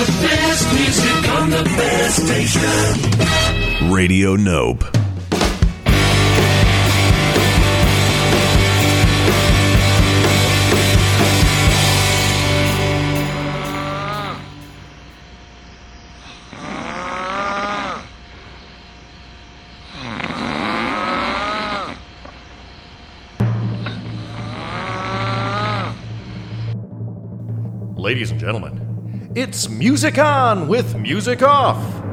the best music on the best station. Radio Nope. Ladies and gentlemen, it's Music On with Music Off.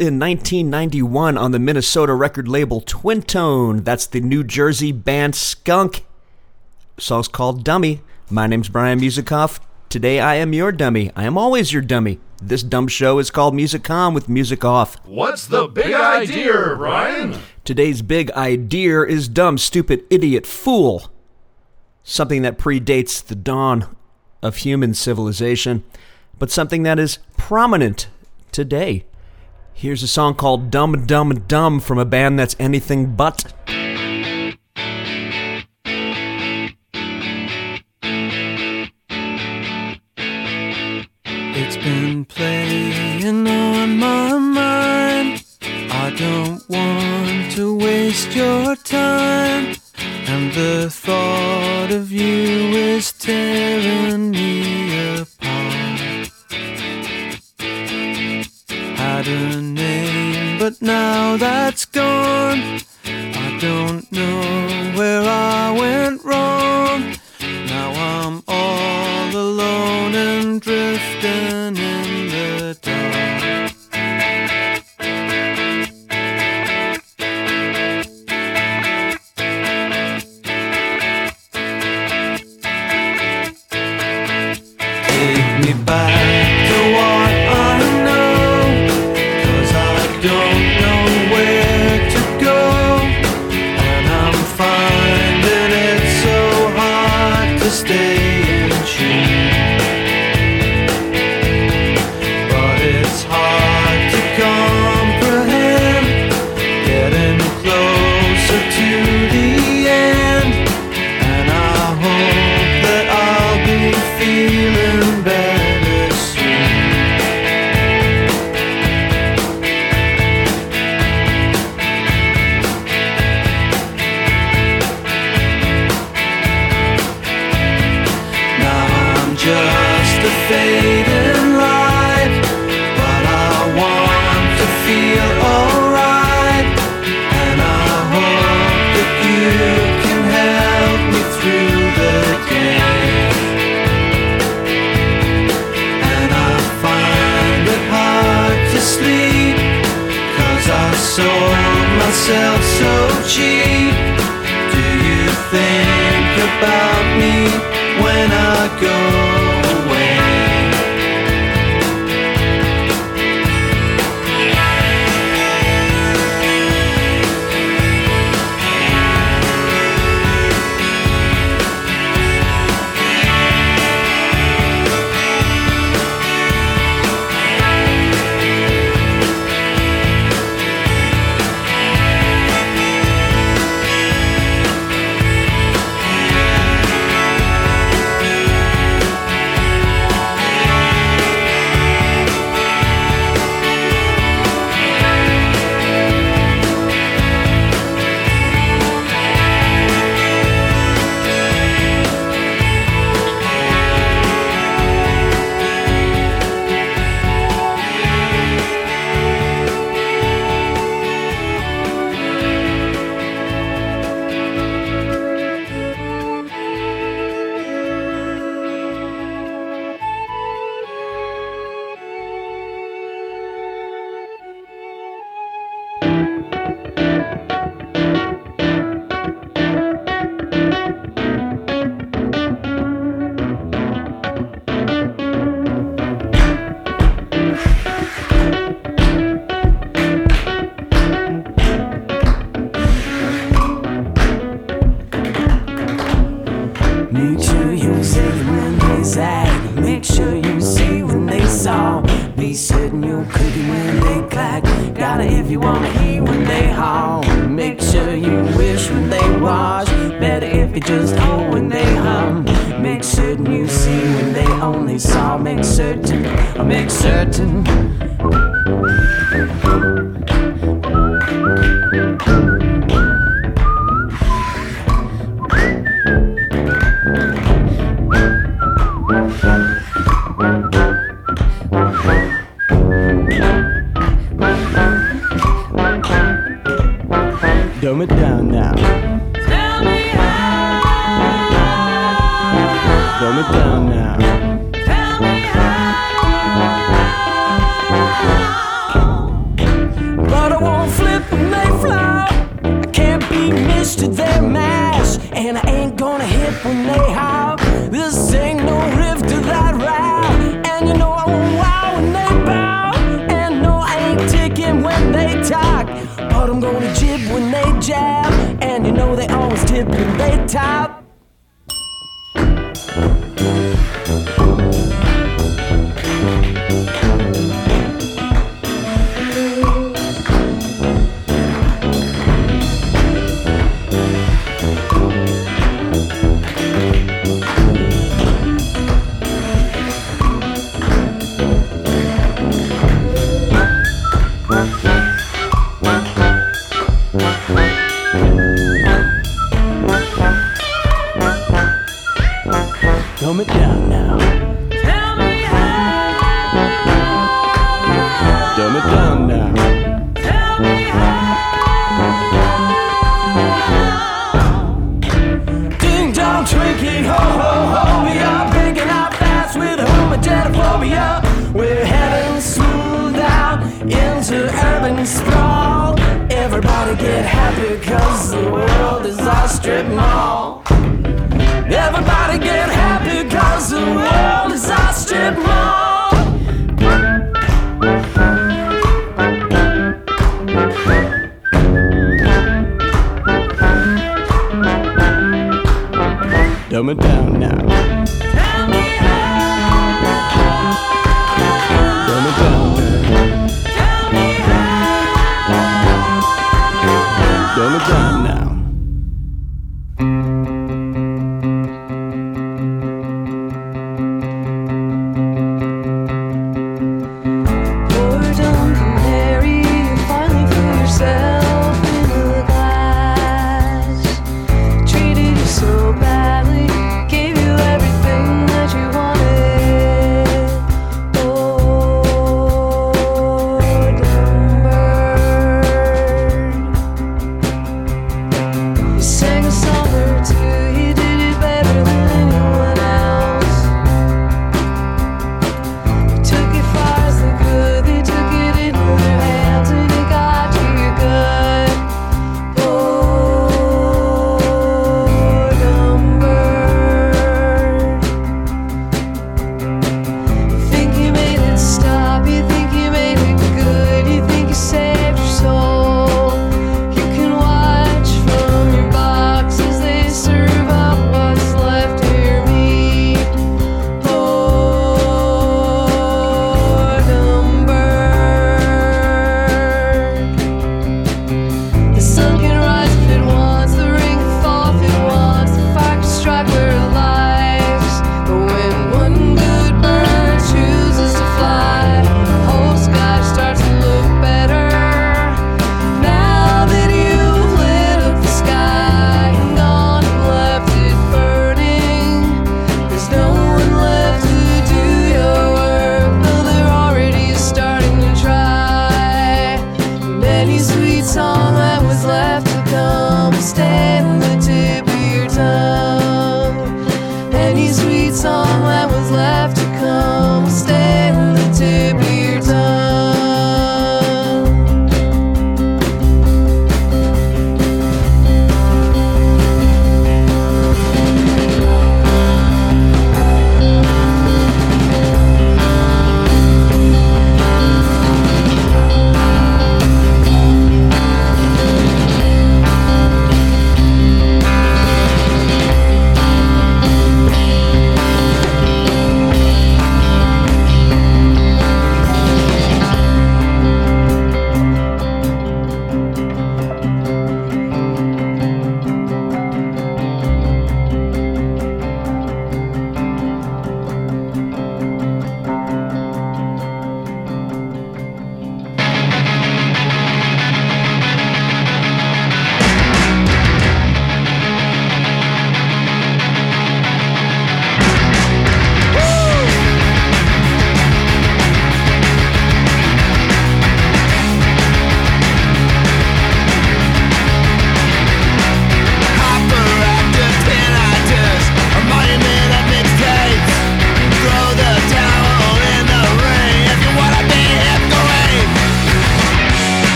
in 1991 on the Minnesota record label Twin Tone. That's the New Jersey band Skunk. The song's called Dummy. My name's Brian Musikoff. Today I am your dummy. I am always your dummy. This dumb show is called Music On with Music Off. What's the big idea, Brian? Today's big idea is dumb, stupid, idiot, fool. Something that predates the dawn of human civilization, but something that is prominent today. Here's a song called Dumb Dumb Dumb from a band that's anything but Dumb it down now. But I won't flip they fly. I can't be missed to their mash. And I ain't gonna hit when they howl. This ain't no riff to that rap. And you know I won't wow when they bow. And no, I ain't ticking when they talk. But I'm gonna jib when they jab. And you know they always tip when they top.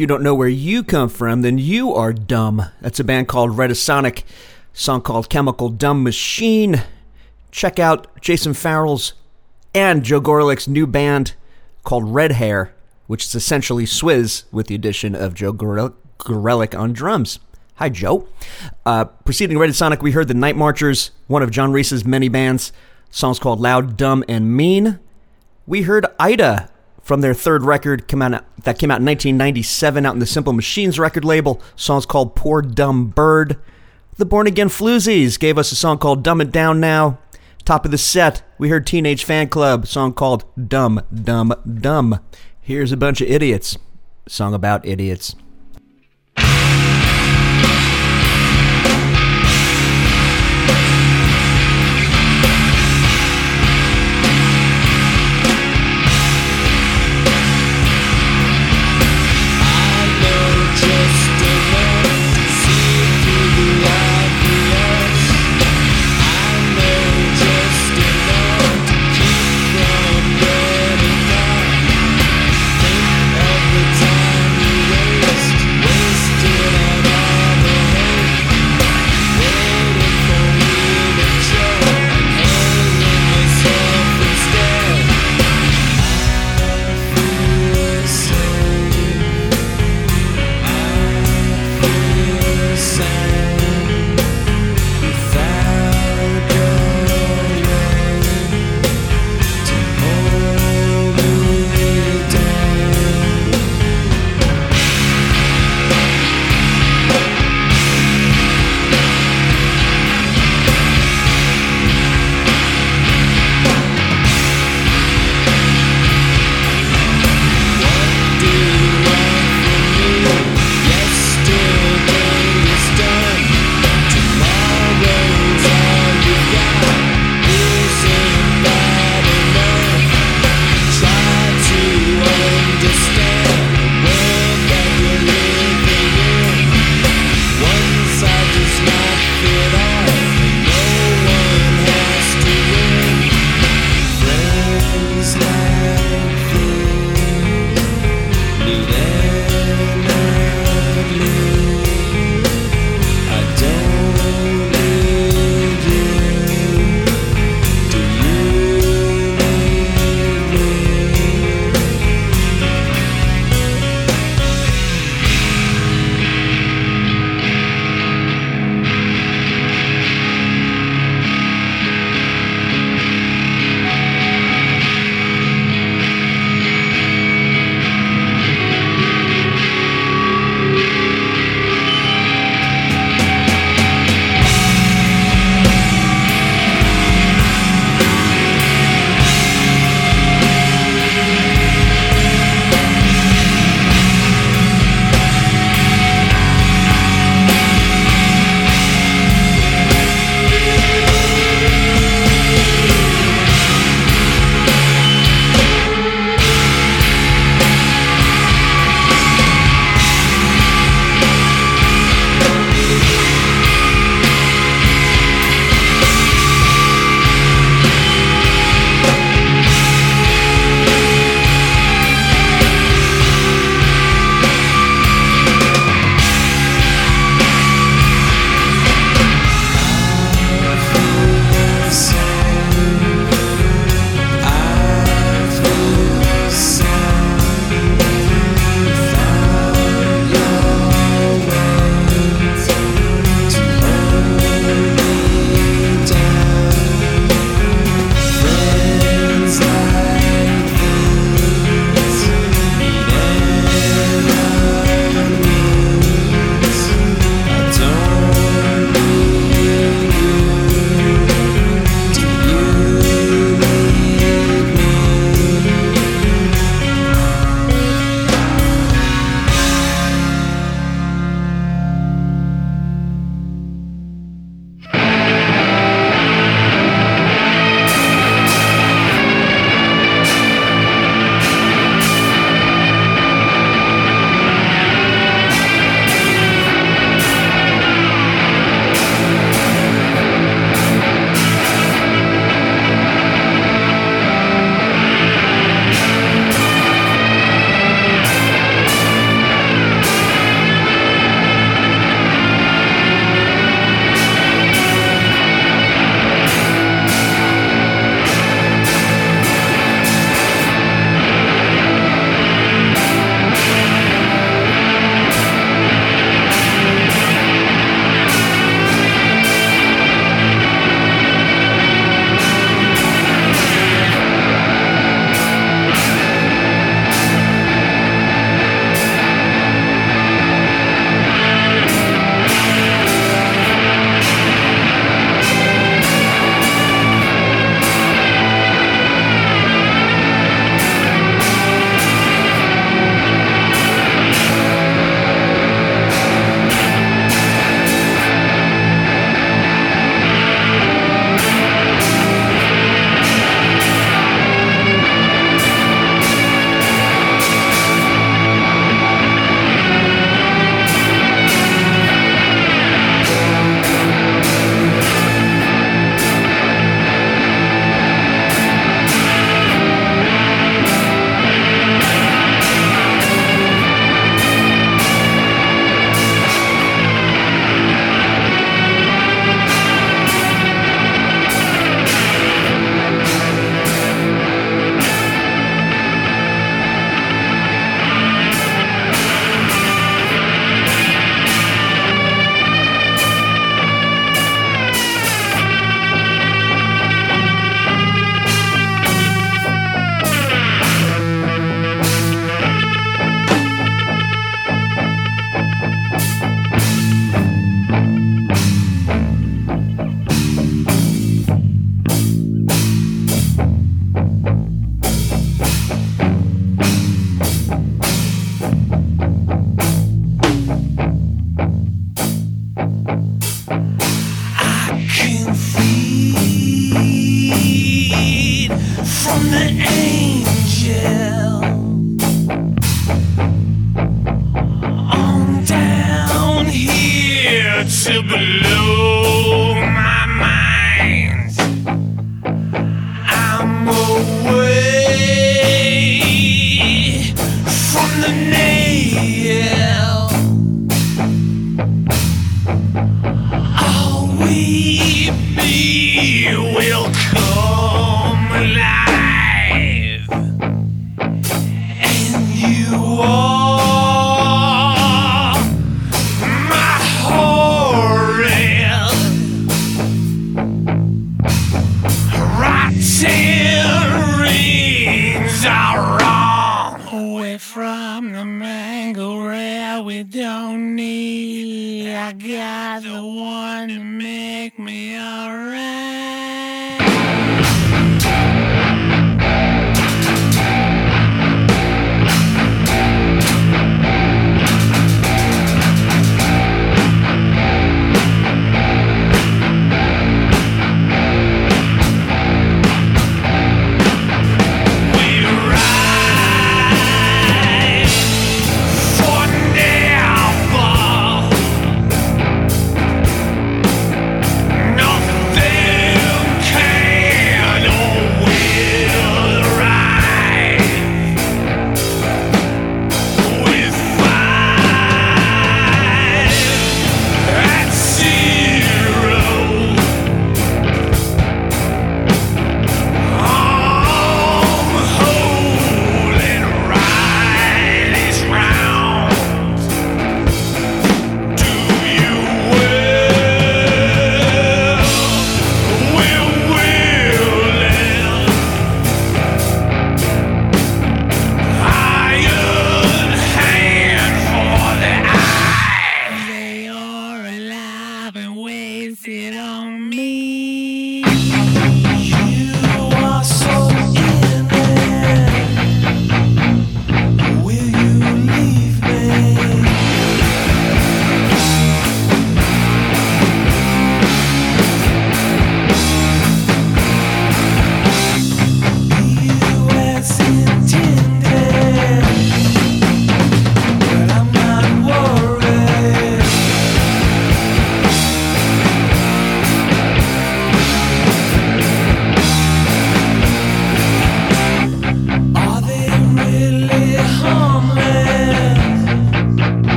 You don't know where you come from, then you are dumb. That's a band called Retisonic, song called Chemical Dumb Machine. Check out Jason Farrell's and Joe Gorelick's new band called Red Hare, which is essentially Swiz with the addition of Joe Gorel- Gorelick on drums. Hi, Joe. Uh, preceding Retisonic, we heard the Night Marchers, one of John Reis's many bands. Songs called Loud, Dumb, and Mean. We heard Ida from their third record come out, that came out in 1997 out in the Simple Machines record label. Songs called Poor Dumb Bird. The Born Again Floozies gave us a song called Dumb It Down Now. Top of the set, we heard Teenage Fanclub, song called Dumb, Dumb, Dumb. Here's a bunch of idiots. Song about idiots.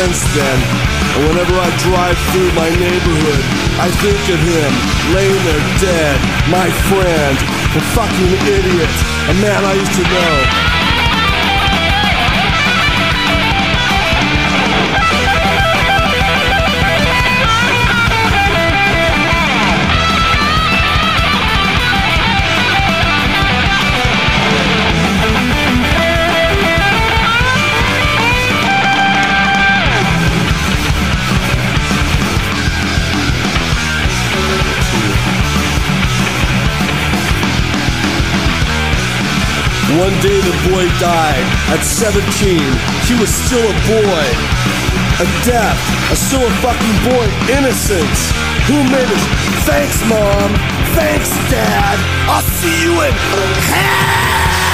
since then. And whenever I drive through my neighborhood, I think of him laying there dead, my friend, a fucking idiot, a man I used to know. One day the boy died. At 17, he was still a boy. A death, a still a fucking boy, innocence. Who made it? Thanks, Mom. Thanks, Dad. I'll see you in hell.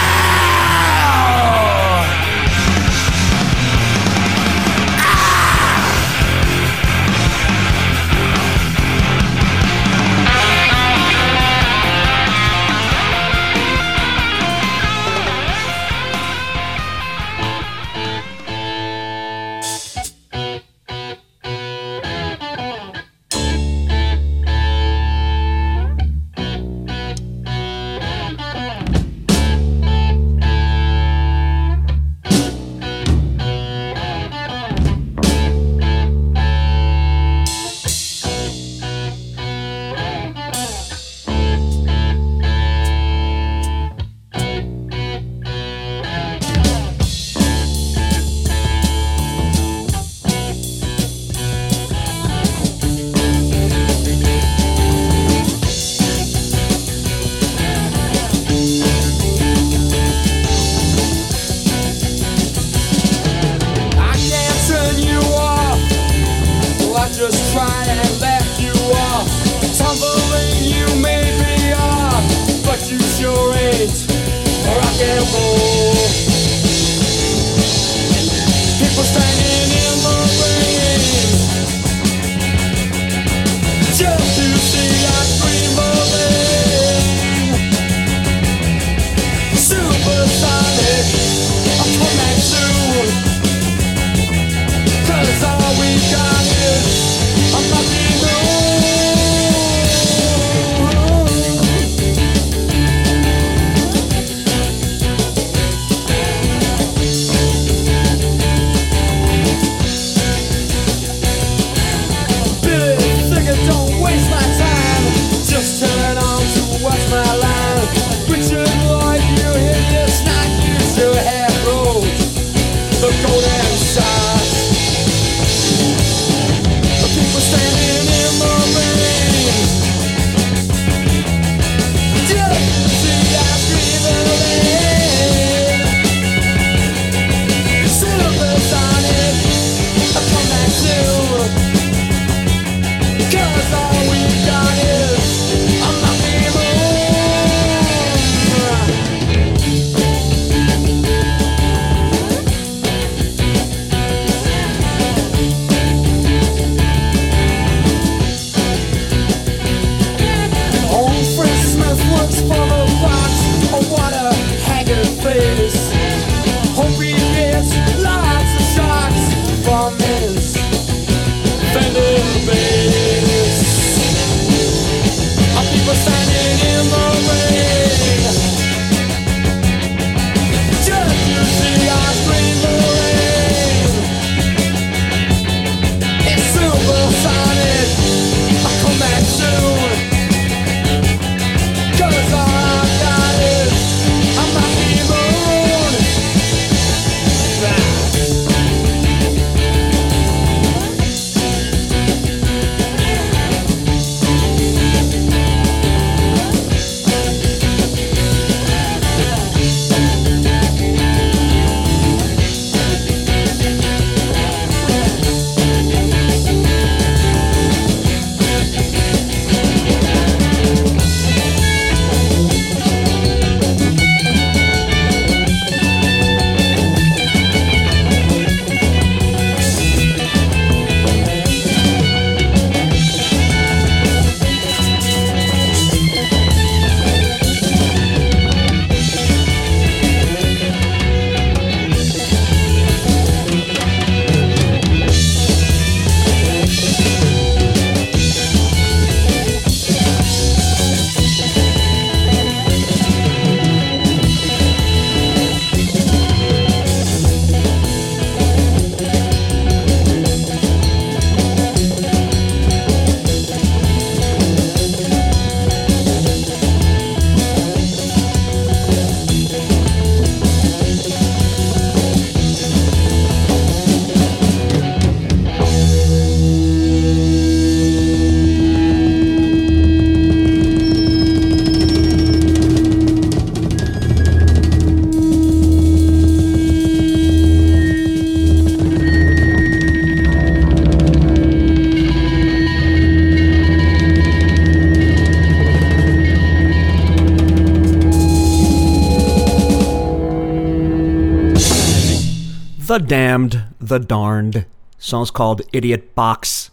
Damned, The Darned. Song's called Idiot Box.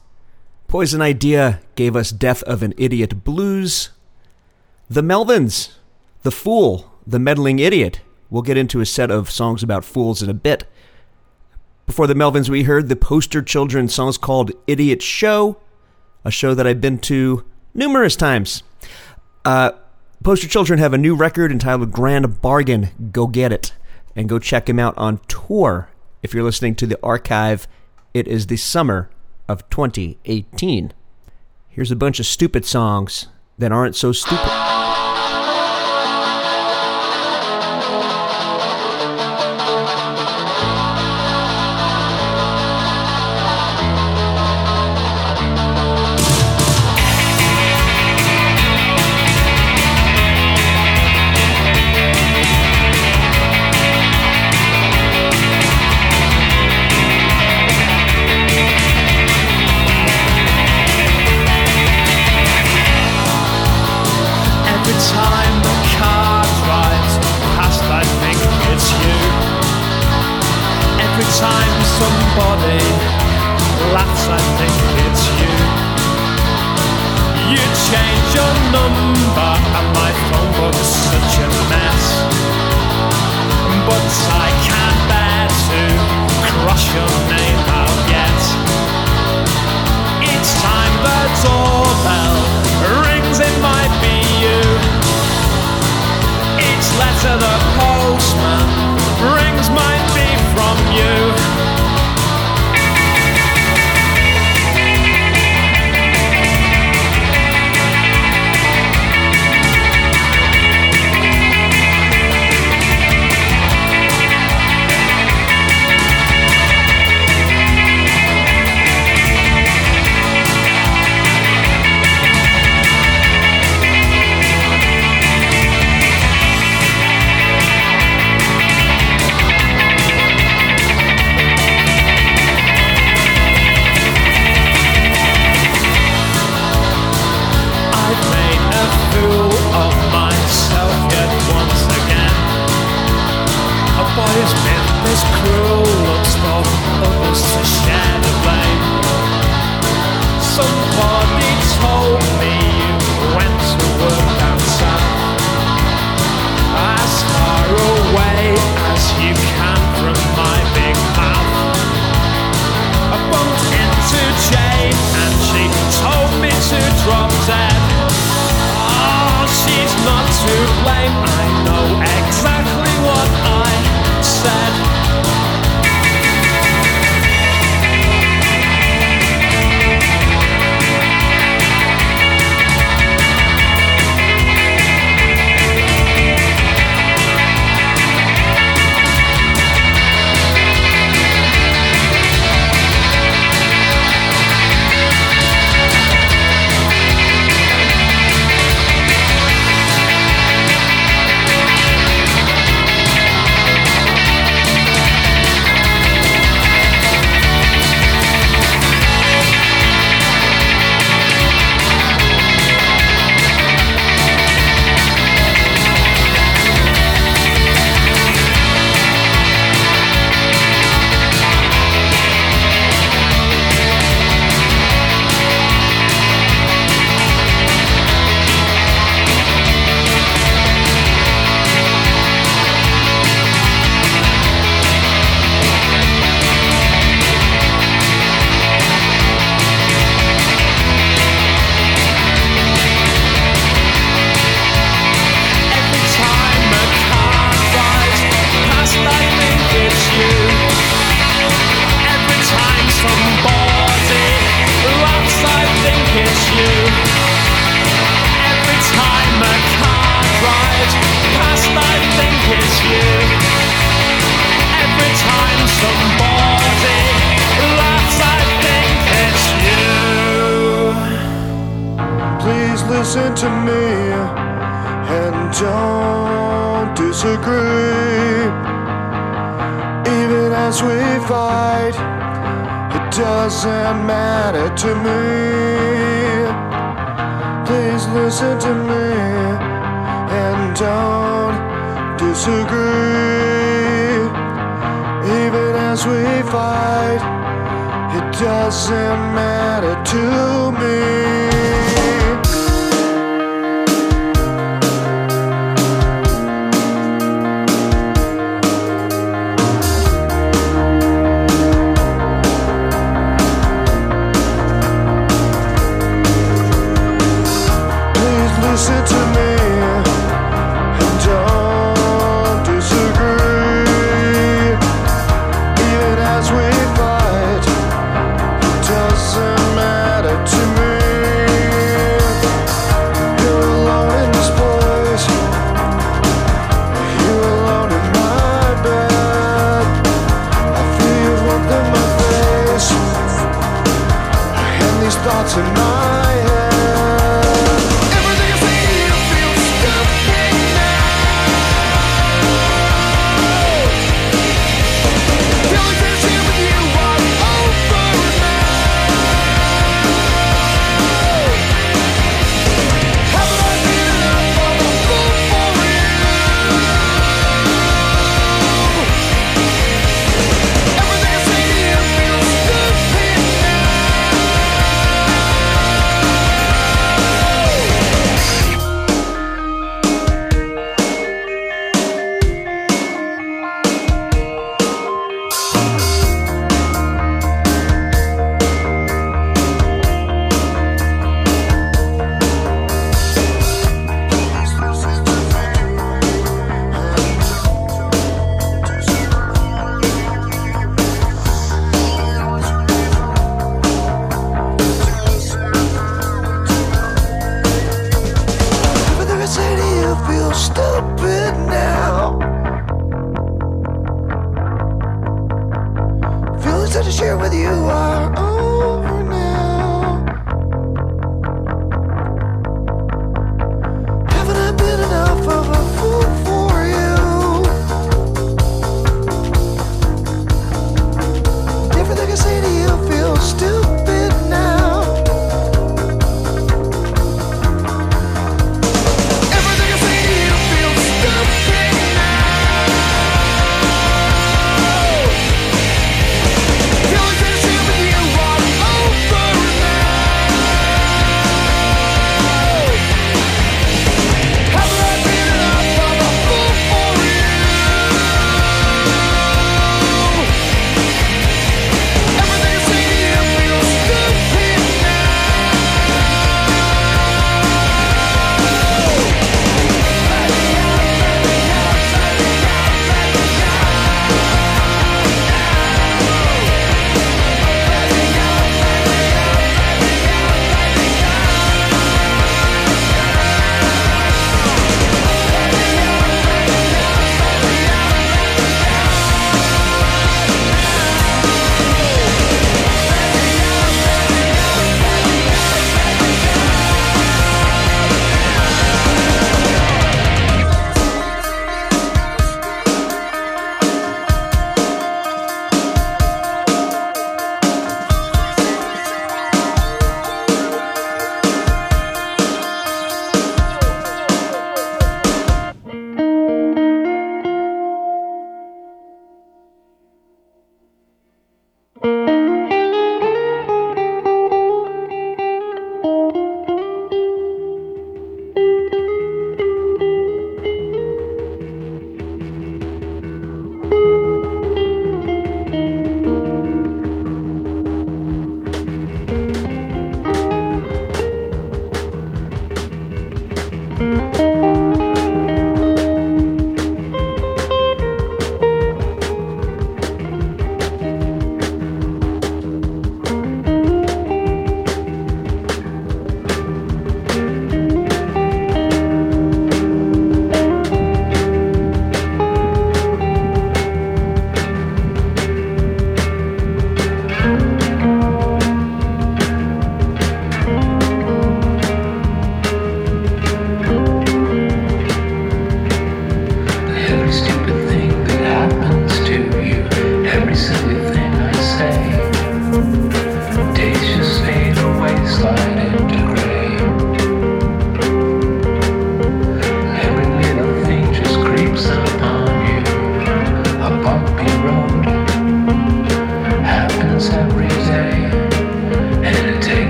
Poison Idea gave us Death of an Idiot Blues. The Melvins, The Fool, The Meddling Idiot. We'll get into a set of songs about fools in a bit. Before the Melvins, we heard the Poster Children songs called Idiot Show, a show that I've been to numerous times. Uh, Poster Children have a new record entitled Grand Bargain. Go get it. And go check him out on tour. If you're listening to the archive, it is the summer of 2018. Here's a bunch of stupid songs that aren't so stupid. Every time the car drives past, I think it's you. Every time somebody laughs, I think it's you. You change your number, and my phone book's such a mess. But I can't bear to cross your name out yet. Each time the doorbell rings, it might letter the postman brings might be from you. This cruel, for to share the blame. Somebody told me you went to work. As far away as you can from my big. I bumped into Jane and she told me to drop dead. Oh, she's not to blame. I know exactly what I said. To me. Please listen to me and don't disagree. Even as we fight, it doesn't matter to to share with you our own.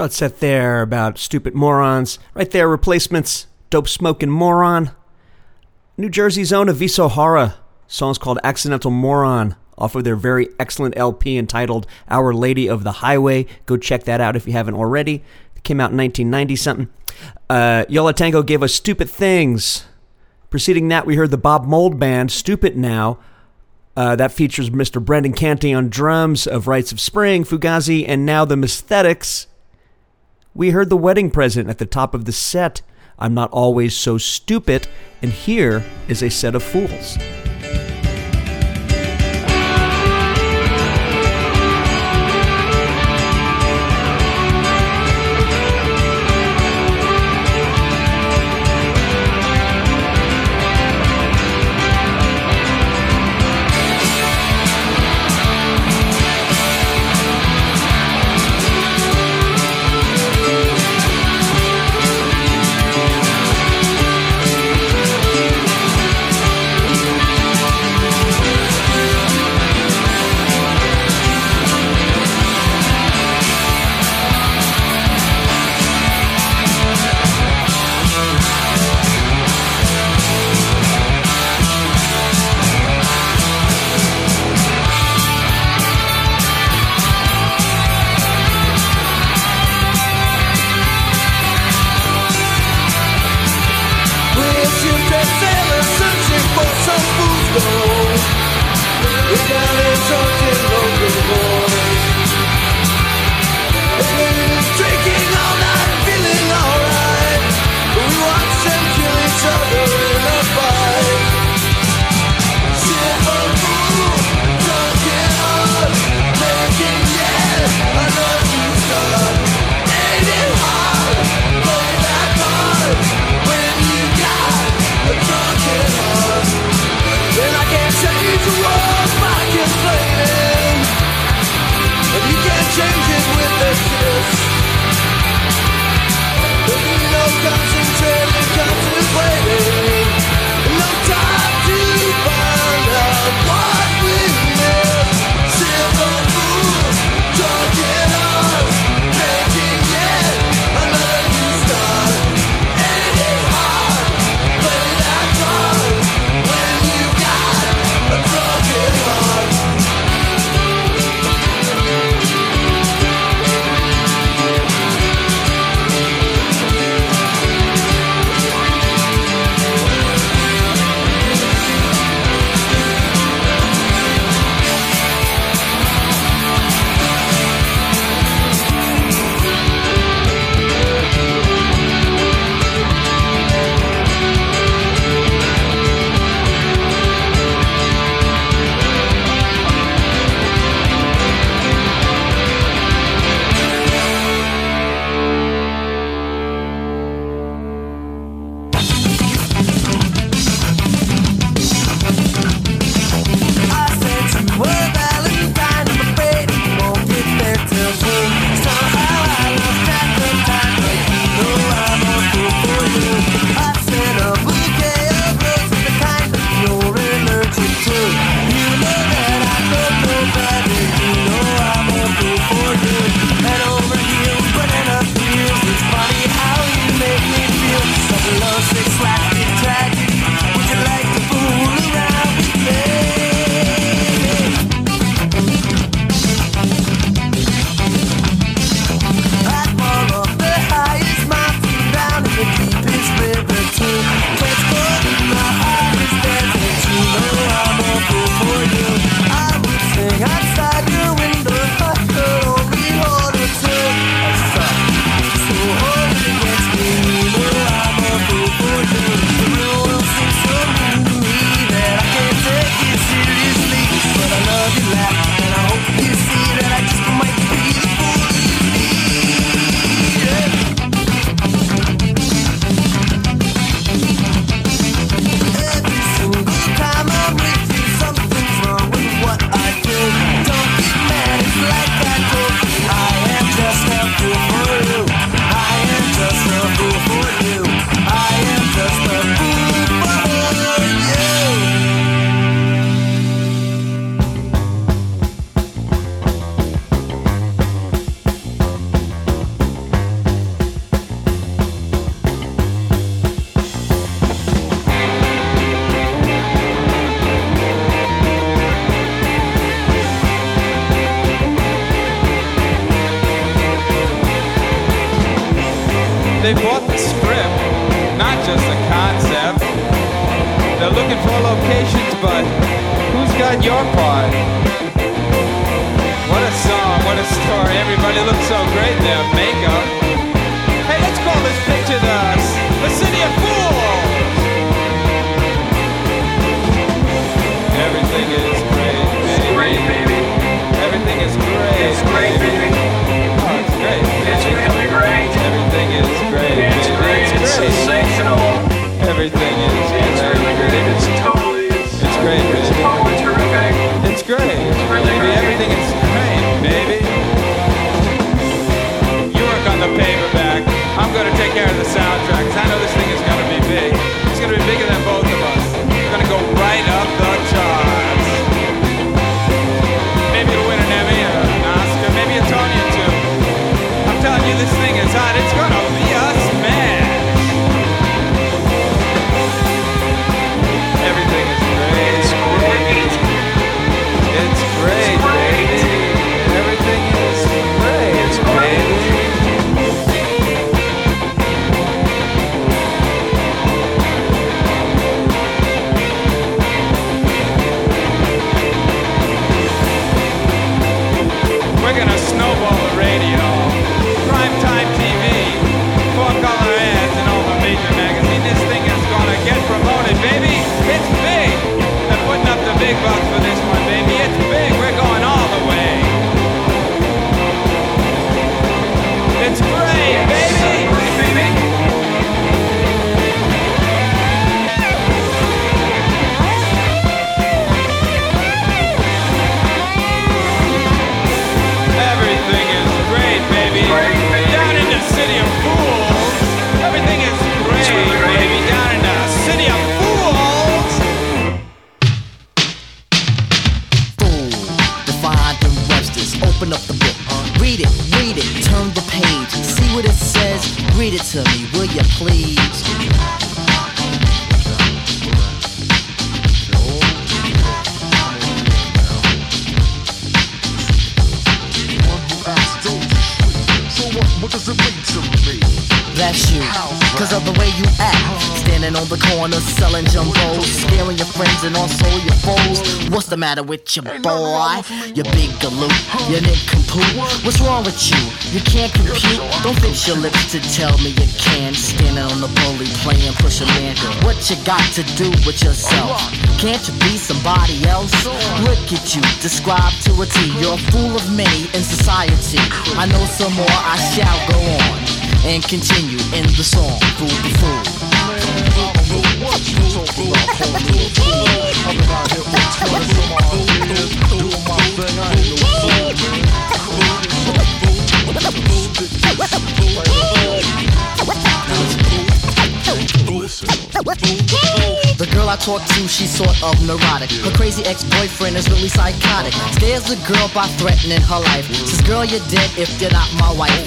Shot set there about stupid morons. Right there, replacements. Dope smoking moron. New Jersey's own Aviso Hara. Song's called Accidental Moron off of their very excellent LP entitled Our Lady of the Highway. Go check that out if you haven't already. It came out in 1990 something. Uh, Yo La Tengo gave us Stupid Things. Preceding that, we heard the Bob Mould Band, Stupid Now. Uh, that features Mr. Brendan Canty on drums of Rites of Spring, Fugazi, and now the Messthetics. We heard the wedding present at the top of the set. I'm not always so stupid, and here is a set of fools. Everything is also your foes. What's the matter with your boy? You big galoot, you nincompoop. What's wrong with you? You can't compute. Don't fix your lips to tell me you can. Standing on the bully playing push a man. What you got to do with yourself? Can't you be somebody else? Look at you, describe to a T. You're a fool of many in society. I know some more, I shall go on and continue in the song Fool the Fool boo. What you so boo? I'm pulling to a fool. I'm out here for tons of my booties. Doing my thing, I ain't no fool. Booty, so boo. Boo, dick, boo, boo. Now it's boo. Listen, boo, boo. The girl I talk to, she's sort of neurotic. Her crazy ex-boyfriend is really psychotic. Scares the girl by threatening her life. Says, girl, you're dead if you're not my wife.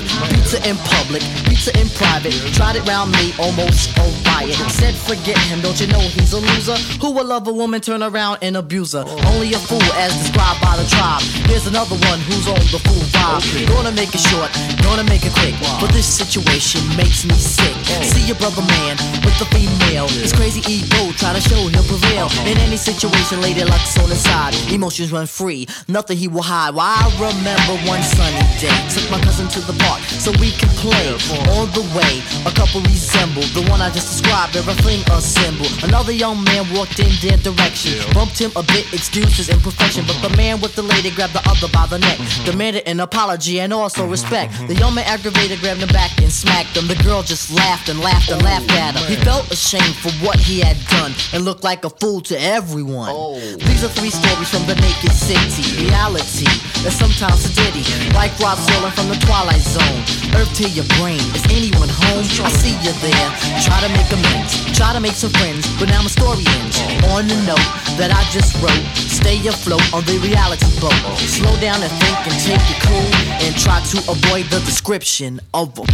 Her in public, her in private. Tried it round me, almost a riot. Said, forget him, don't you know he's a loser? Who will love a woman, turn around and abuse her? Only a fool, as described by the tribe. Here's another one who's on the fool vibe. Gonna make it short, gonna make it quick. But this situation makes me sick. See your brother man with the female. His crazy ego, try to show he'll prevail. In any situation, lady luck's on his side. Emotions run free, nothing he will hide. Well, I remember one sunny day. Took my cousin to the park so we could play. On the way, a couple resembled the one I just described. Everything assembled. Another young man walked in their direction. Bumped him a bit, excuses imperfection. But the man with the lady grabbed the other by the neck. Mm-hmm. Demanded an apology and also mm-hmm. respect. Mm-hmm. The young man aggravated, grabbed him back and smacked him. The girl just laughed and laughed and laughed at him. Oh, he felt ashamed for what he had done and look like a fool to everyone. Oh. These are three stories from the naked city. Reality is sometimes a ditty. Like Rod Serling from the Twilight Zone. Earth to your brain. Is anyone home? I see you there. Try to make amends. Try to make some friends. But now my story ends. On the note that I just wrote. Stay afloat on the reality boat. Slow down and think and take it cool. And try to avoid the description of a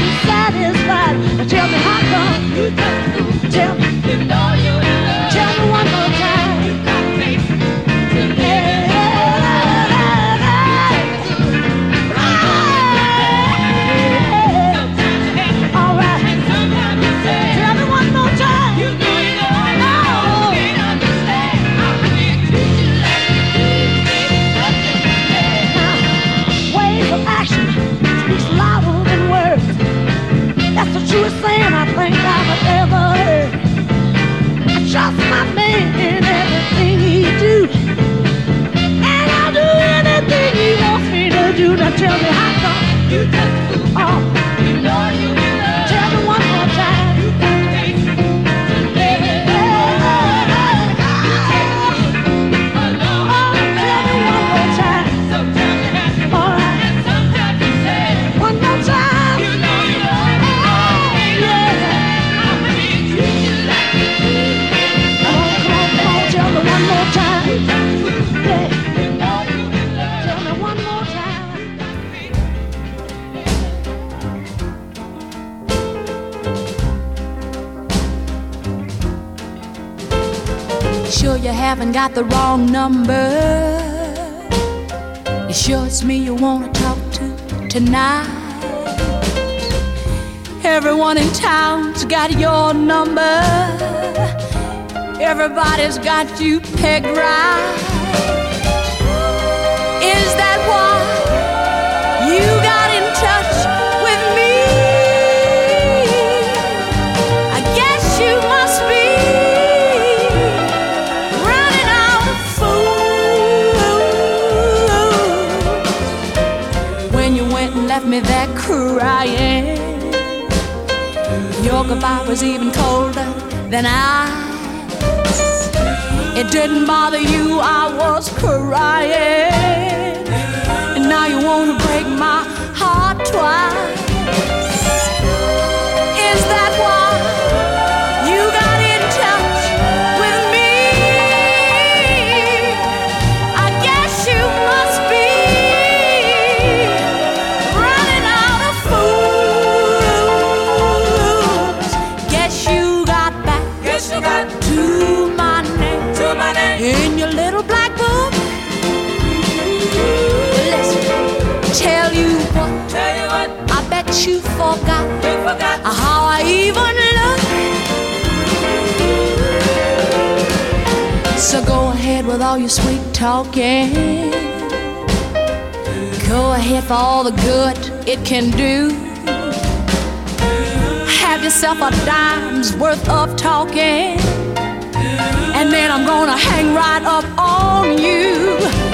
satisfied. Now tell me how come you just lose? Tell me you know. got the wrong number. You sure it's me you wanna talk to tonight? Everyone in town's got your number. Everybody's got you pegged right. me there crying. Your goodbye was even colder than ice. It didn't bother you, I was crying. And now you wanna break my heart twice. how I even look. So go ahead with all your sweet talking. Go ahead for all the good it can do. Have yourself a dime's worth of talking. And then I'm gonna hang right up on you.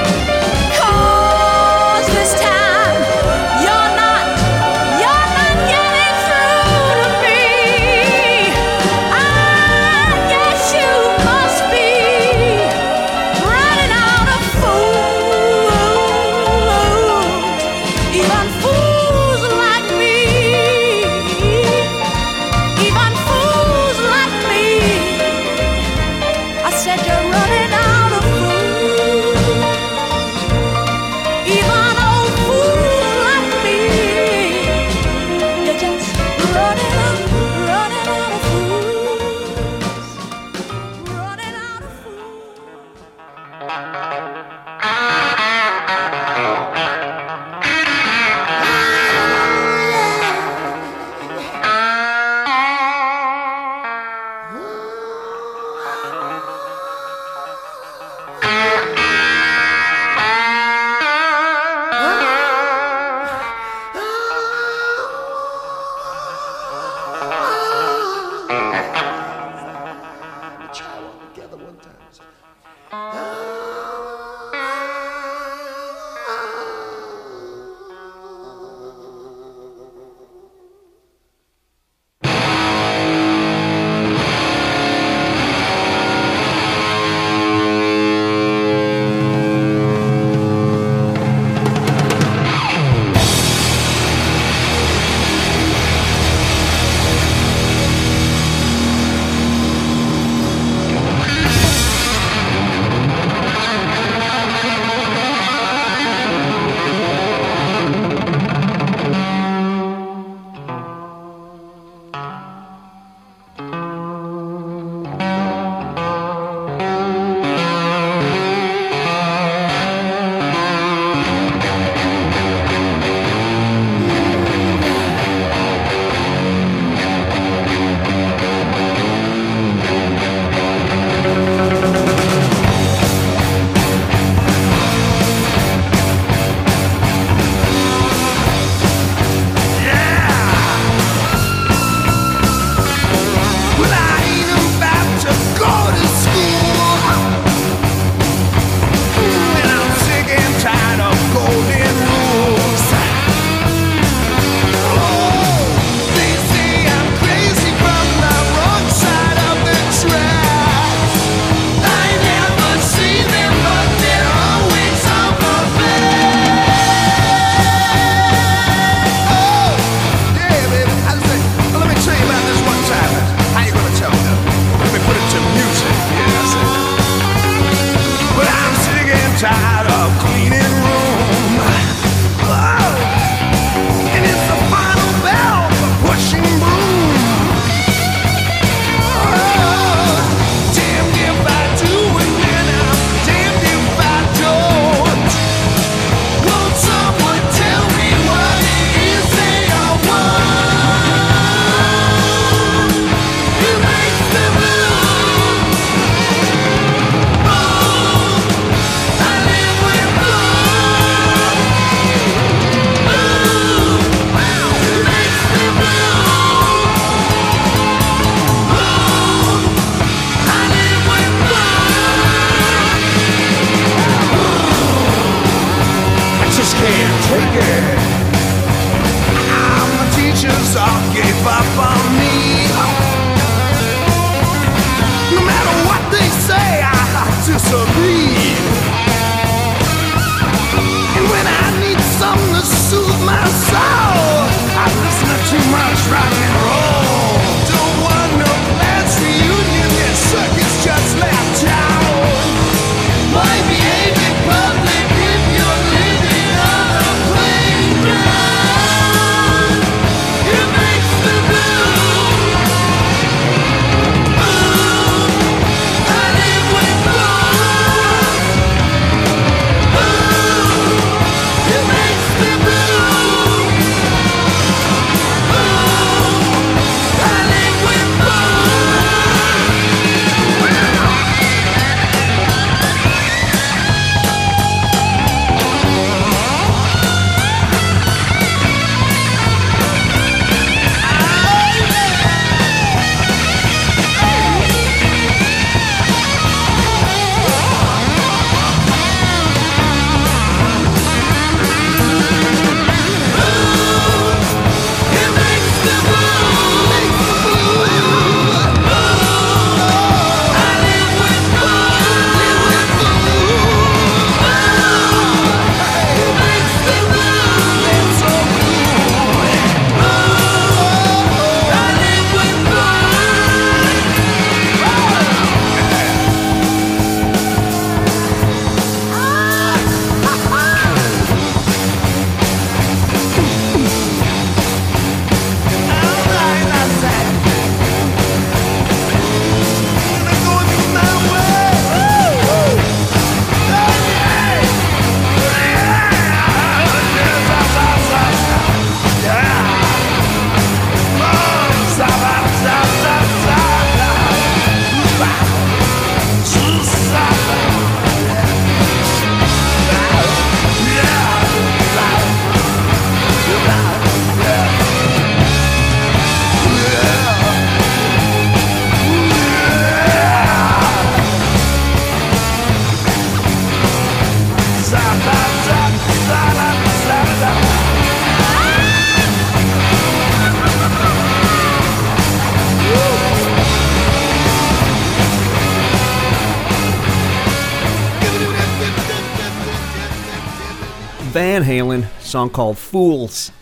Song called Fools.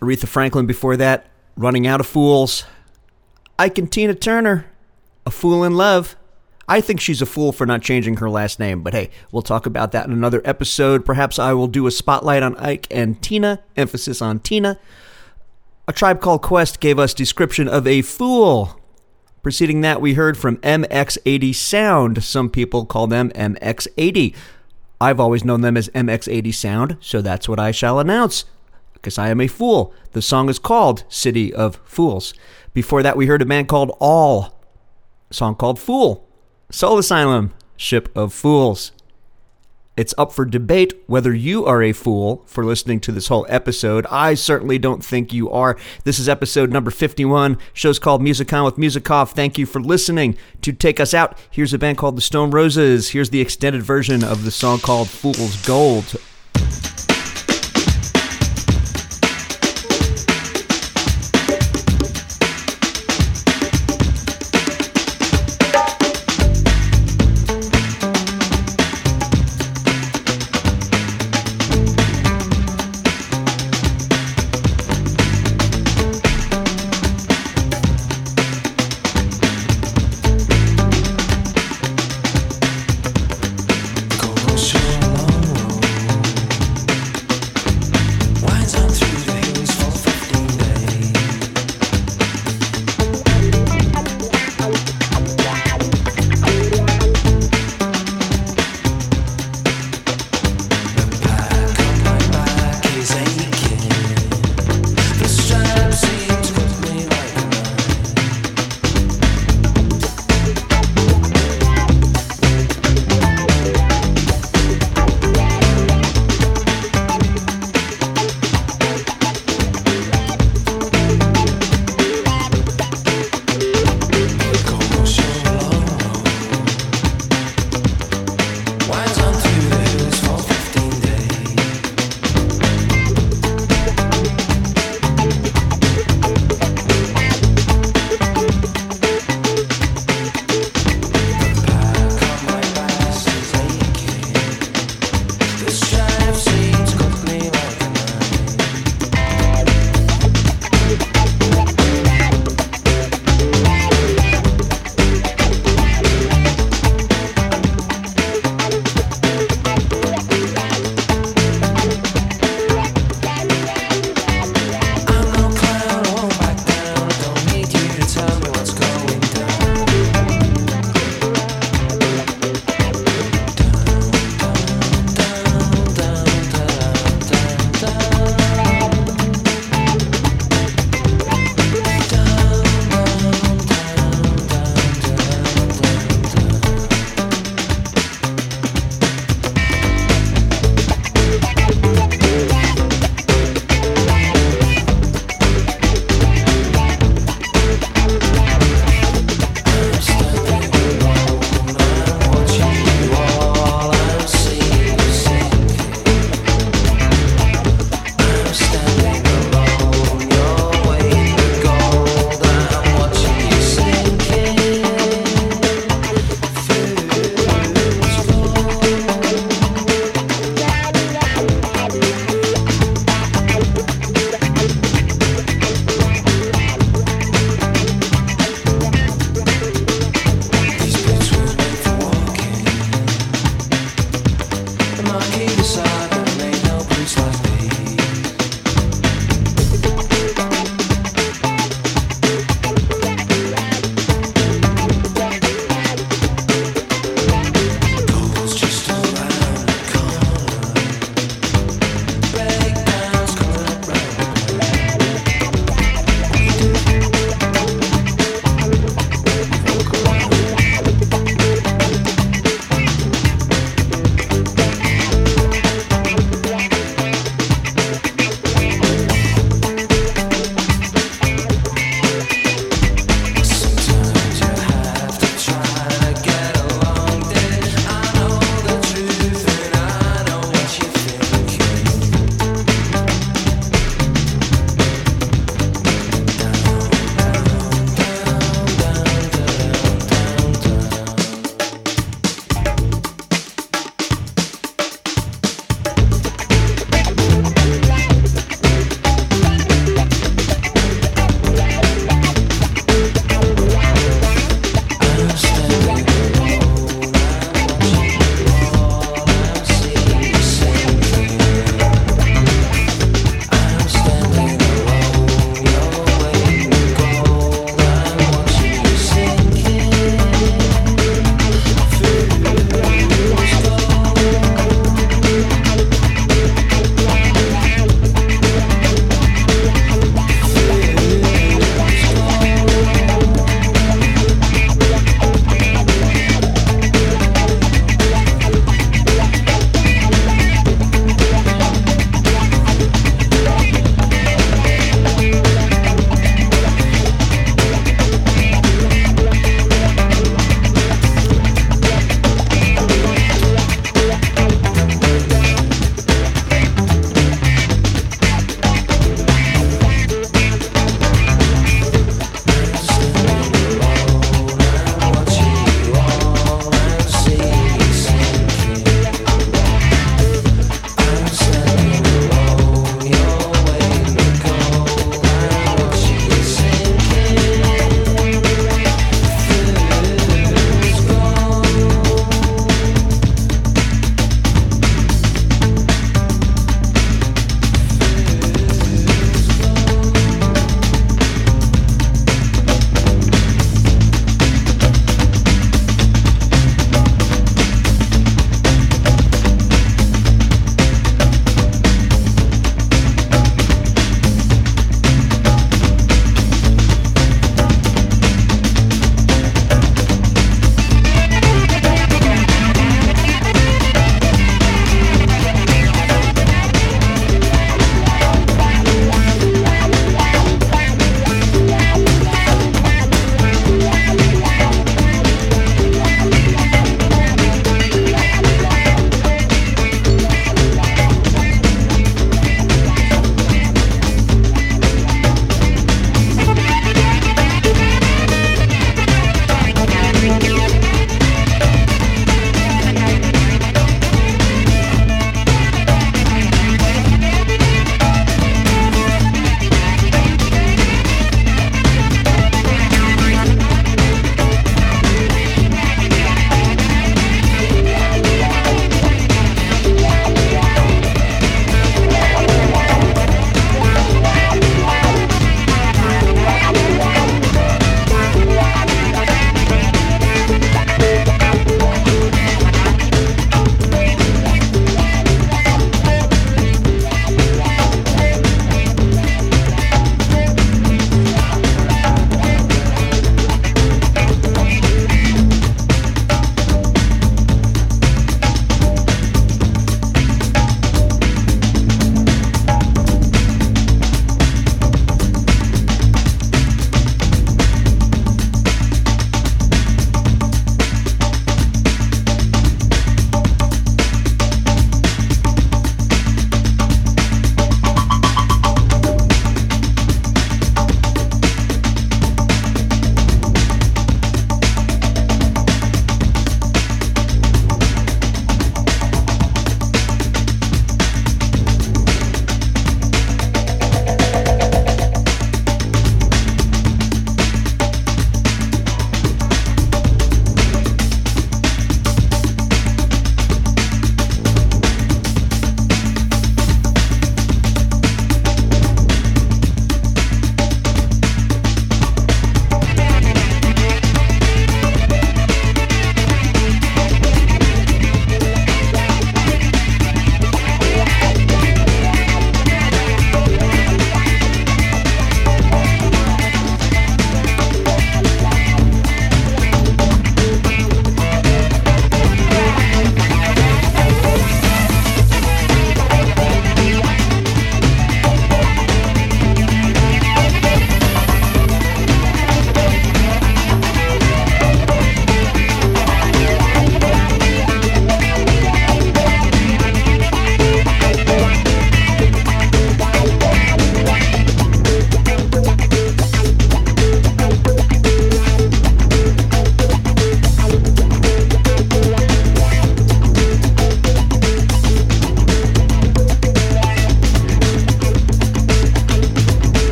Aretha Franklin before that, Running Out of Fools. Ike and Tina Turner, A Fool in Love. I think she's a fool for not changing her last name, but hey, we'll talk about that in another episode. Perhaps I will do a spotlight on Ike and Tina, emphasis on Tina. A Tribe Called Quest gave us description of a fool. Preceding that, we heard from MX80 Sound. Some people call them MX80. I've always known them as MX80 Sound, so that's what I shall announce. Because I am a fool. The song is called City of Fools. Before that, we heard a band called All. Song called Fool. Soul Asylum, Ship of Fools. It's up for debate whether you are a fool for listening to this whole episode. I certainly don't think you are. This is episode number 51. Show's called Musicon with Musikoff. Thank you for listening. To take us out, here's a band called the Stone Roses. Here's the extended version of the song called Fool's Gold.